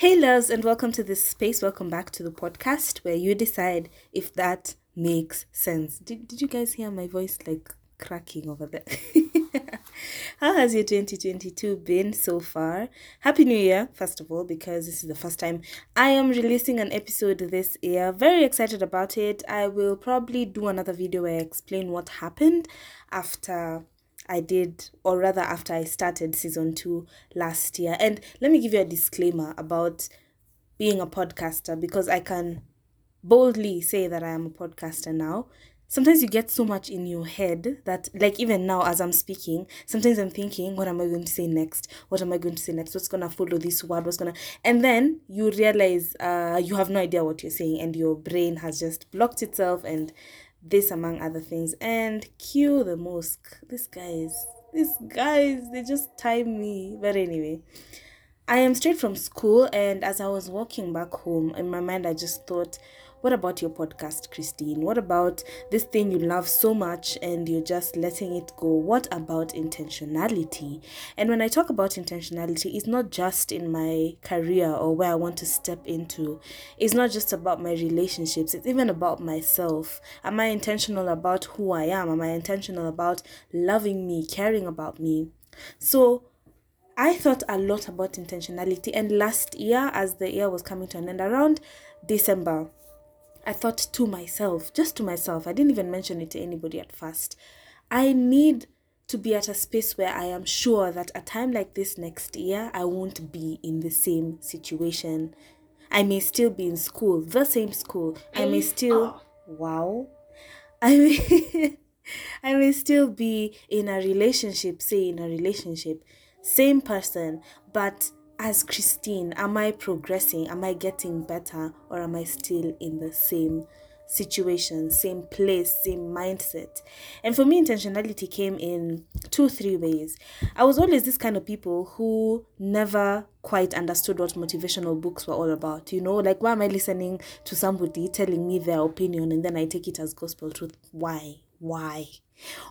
Hey, loves, and welcome to this space. Welcome back to the podcast where you decide if that makes sense. Did, did you guys hear my voice like cracking over there? How has your 2022 been so far? Happy New Year, first of all, because this is the first time I am releasing an episode this year. Very excited about it. I will probably do another video where I explain what happened after I did, or rather, after I started season two last year. And let me give you a disclaimer about being a podcaster because I can boldly say that I am a podcaster now. Sometimes you get so much in your head that, like, even now as I'm speaking, sometimes I'm thinking, what am I going to say next? What am I going to say next? What's going to follow this word? What's going to. And then you realize uh, you have no idea what you're saying, and your brain has just blocked itself and this among other things. And cue the mosque. These guys these guys they just time me. But anyway i am straight from school and as i was walking back home in my mind i just thought what about your podcast, Christine? What about this thing you love so much and you're just letting it go? What about intentionality? And when I talk about intentionality, it's not just in my career or where I want to step into. It's not just about my relationships, it's even about myself. Am I intentional about who I am? Am I intentional about loving me, caring about me? So, I thought a lot about intentionality, and last year, as the year was coming to an end, around December, I thought to myself, just to myself, I didn't even mention it to anybody at first. I need to be at a space where I am sure that a time like this next year, I won't be in the same situation. I may still be in school, the same school. I may mm. still, oh. wow. I may, I may still be in a relationship, say in a relationship, same person, but as Christine, am I progressing? Am I getting better? Or am I still in the same situation, same place, same mindset? And for me, intentionality came in two, three ways. I was always this kind of people who never quite understood what motivational books were all about. You know, like why am I listening to somebody telling me their opinion and then I take it as gospel truth? Why? Why?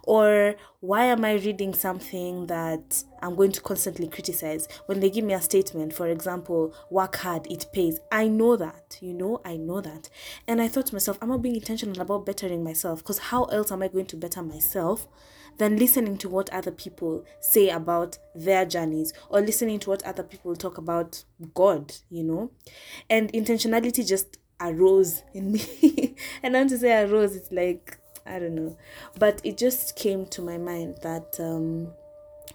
Or why am I reading something that I'm going to constantly criticize? When they give me a statement, for example, work hard, it pays. I know that, you know, I know that. And I thought to myself, I'm not being intentional about bettering myself because how else am I going to better myself than listening to what other people say about their journeys or listening to what other people talk about God, you know? And intentionality just arose in me. and I want to say arose, it's like I don't know. But it just came to my mind that um,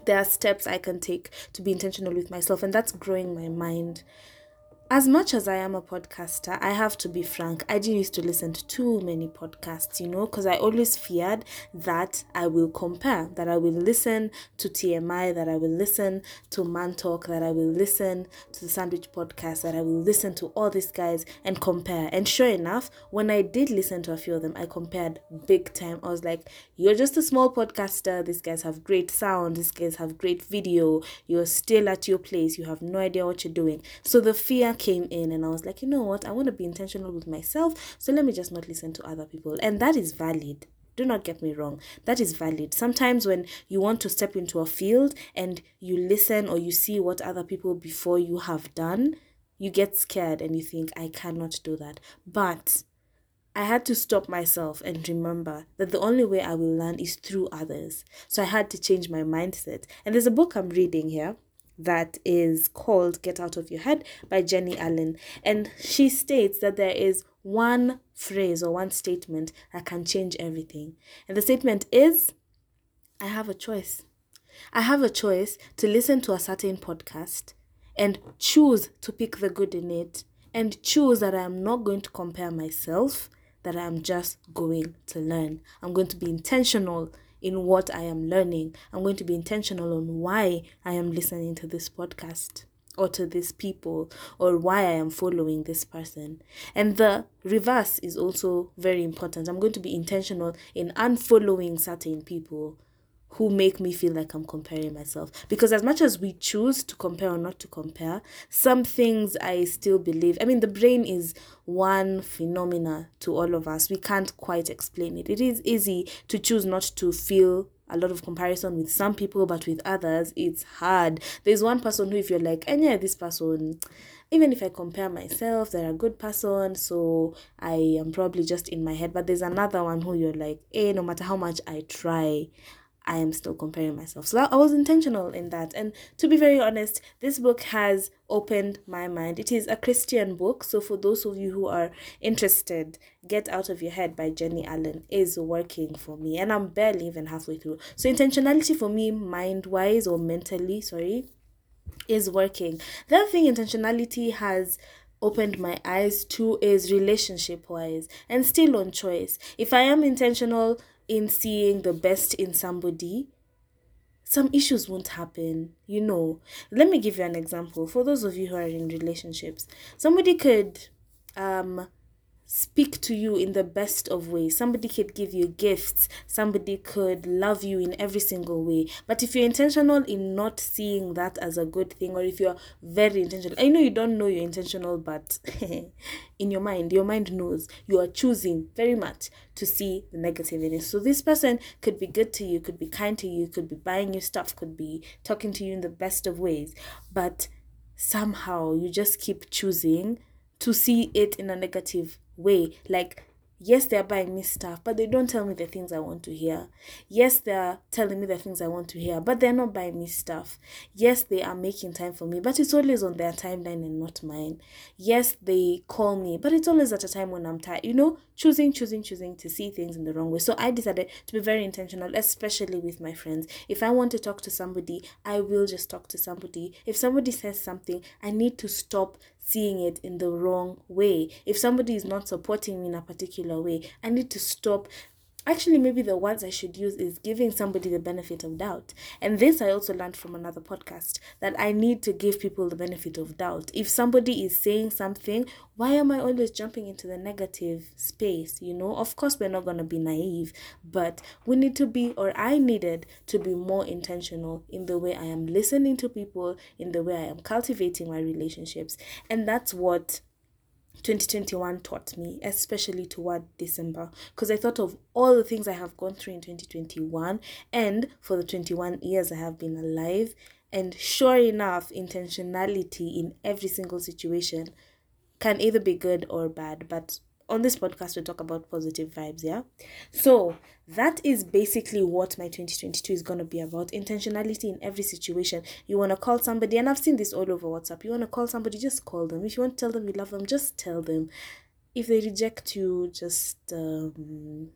there are steps I can take to be intentional with myself, and that's growing my mind as much as I am a podcaster, I have to be frank. I didn't used to listen to too many podcasts, you know, because I always feared that I will compare, that I will listen to TMI, that I will listen to Man Talk, that I will listen to the Sandwich Podcast, that I will listen to all these guys and compare. And sure enough, when I did listen to a few of them, I compared big time. I was like, you're just a small podcaster. These guys have great sound. These guys have great video. You're still at your place. You have no idea what you're doing. So the fear came in and I was like, you know what? I want to be intentional with myself. So let me just not listen to other people. And that is valid. Do not get me wrong. That is valid. Sometimes when you want to step into a field and you listen or you see what other people before you have done, you get scared and you think, I cannot do that. But I had to stop myself and remember that the only way I will learn is through others. So I had to change my mindset. And there's a book I'm reading here that is called Get Out of Your Head by Jennie Allen. And she states that there is one phrase or one statement that can change everything. And the statement is I have a choice. I have a choice to listen to a certain podcast and choose to pick the good in it and choose that I am not going to compare myself, that I am just going to learn. I'm going to be intentional in what I am learning. I'm going to be intentional on why I am listening to this podcast or to these people or why I am following this person. And the reverse is also very important. I'm going to be intentional in unfollowing certain people who make me feel like I'm comparing myself. Because as much as we choose to compare or not to compare, some things I still believe. I mean, the brain is one phenomena to all of us. We can't quite explain it. It is easy to choose not to feel a lot of comparison with some people, but with others, it's hard. There's one person who, if you're like, and yeah, this person, even if I compare myself, they're a good person, so I am probably just in my head. But there's another one who you're like, hey, no matter how much I try, I am still comparing myself. So I was intentional in that. And to be very honest, this book has opened my mind. It is a Christian book. So for those of you who are interested, Get Out of Your Head by Jennie Allen is working for me. And I'm barely even halfway through. So intentionality for me, mind wise or mentally, sorry, is working. The other thing intentionality has opened my eyes to is relationship wise and still on choice. If I am intentional in seeing the best in somebody, some issues won't happen. You know, let me give you an example. For those of you who are in relationships, somebody could um speak to you in the best of ways. Somebody could give you gifts. Somebody could love you in every single way. But if you're intentional in not seeing that as a good thing, or if you're very intentional, I know you don't know you're intentional, but in your mind, your mind knows you are choosing very much to see the negative in it. So this person could be good to you, could be kind to you, could be buying you stuff, could be talking to you in the best of ways. But somehow you just keep choosing to see it in a negative way. Like, yes, they're buying me stuff, but they don't tell me the things I want to hear. Yes, they're telling me the things I want to hear, but they're not buying me stuff. Yes, they are making time for me, but it's always on their timeline and not mine. Yes, they call me, but it's always at a time when I'm tired. You know, choosing, choosing, choosing to see things in the wrong way. So I decided to be very intentional, especially with my friends. If I want to talk to somebody, I will just talk to somebody. If somebody says something, I need to stop seeing it in the wrong way. If somebody is not supporting me in a particular way, I need to stop actually maybe the ones i should use is giving somebody the benefit of doubt. And this i also learned from another podcast that i need to give people the benefit of doubt. If somebody is saying something why am i always jumping into the negative space you know? Of course we're not going to be naive but we need to be or i needed to be more intentional in the way i am listening to people in the way i am cultivating my relationships. And that's what 2021 taught me, especially toward December, because I thought of all the things I have gone through in 2021 and for the 21 years I have been alive. And sure enough, intentionality in every single situation can either be good or bad, but on this podcast we talk about positive vibes yeah? So that is basically what my 2022 is going to be about. Intentionality in every situation. You want to call somebody and i've seen this all over whatsapp. You want to call somebody just call them. If you want to tell them you love them just tell them. If they reject you just um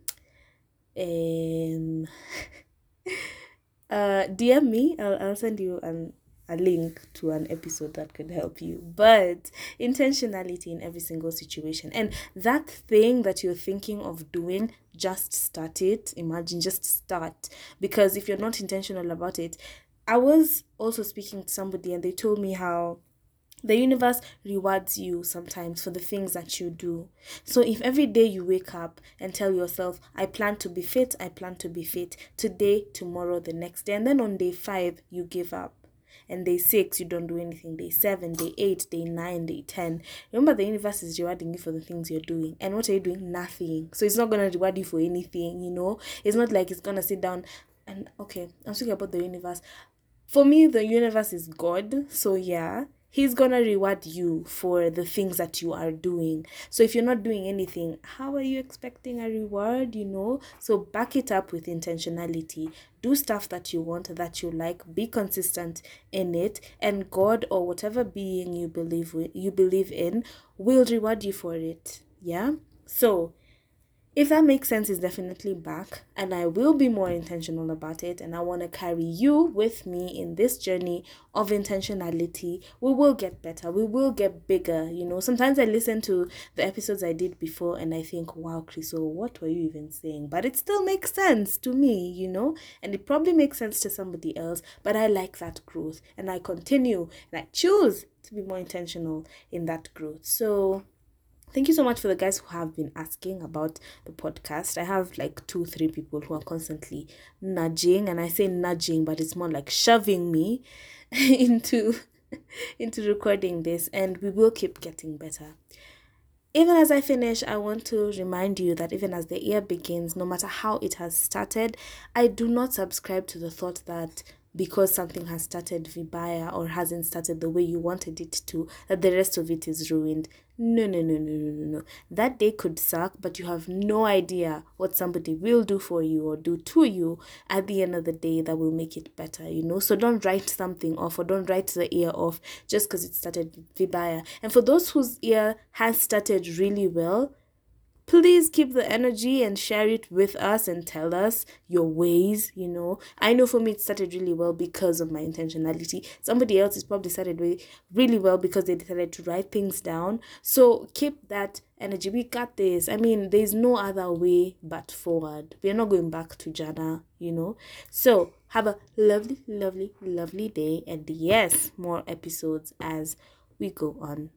um uh dm me. I'll, I'll send you an a link to an episode that could help you. But intentionality in every single situation. And that thing that you're thinking of doing, just start it. Imagine, just start. Because if you're not intentional about it, I was also speaking to somebody and they told me how the universe rewards you sometimes for the things that you do. So, if every day you wake up and tell yourself, I plan to be fit, I plan to be fit today, tomorrow, the next day, and then on day five, you give up and day six you don't do anything. Day seven day eight day nine day ten. Remember the universe is rewarding you for the things you're doing. And what are you doing? Nothing. So it's not to reward you for anything you know? It's not like it's to sit down and okay i'm speaking about the universe. For me the universe is god. So yeah he's gonna reward you for the things that you are doing. So if you're not doing anything how are you expecting a reward you know? So back it up with intentionality. Do stuff that you want that you like be consistent in it and god or whatever being you believe you believe in will reward you for it yeah? So if that makes sense, is definitely back, and I will be more intentional about it. And I want to carry you with me in this journey of intentionality. We will get better, we will get bigger. You know, sometimes I listen to the episodes I did before and I think, wow, Chriso, oh, what were you even saying? But it still makes sense to me, you know, and it probably makes sense to somebody else. But I like that growth, and I continue and I choose to be more intentional in that growth. So, Thank you so much for the guys who have been asking about the podcast. I have like two, three people who are constantly nudging, and I say nudging, but it's more like shoving me into into recording this, and we will keep getting better. Even as I finish, I want to remind you that even as the year begins, no matter how it has started, I do not subscribe to the thought that because something has started vibaya or hasn't started the way you wanted it to that the rest of it is ruined. No no no no no no no. That day could suck but you have no idea what somebody will do for you or do to you at the end of the day that will make it better you know? So don't write something off or don't write the year off just because it started vibaya and for those whose year has started really well please keep the energy and share it with us and tell us your ways you know. I know for me it started really well because of my intentionality. Somebody else has probably started really, really well because they decided to write things down. So keep that energy. We got this. I mean there's no other way but forward. We're not going back to jana you know. So have a lovely lovely lovely day. And yes more episodes as we go on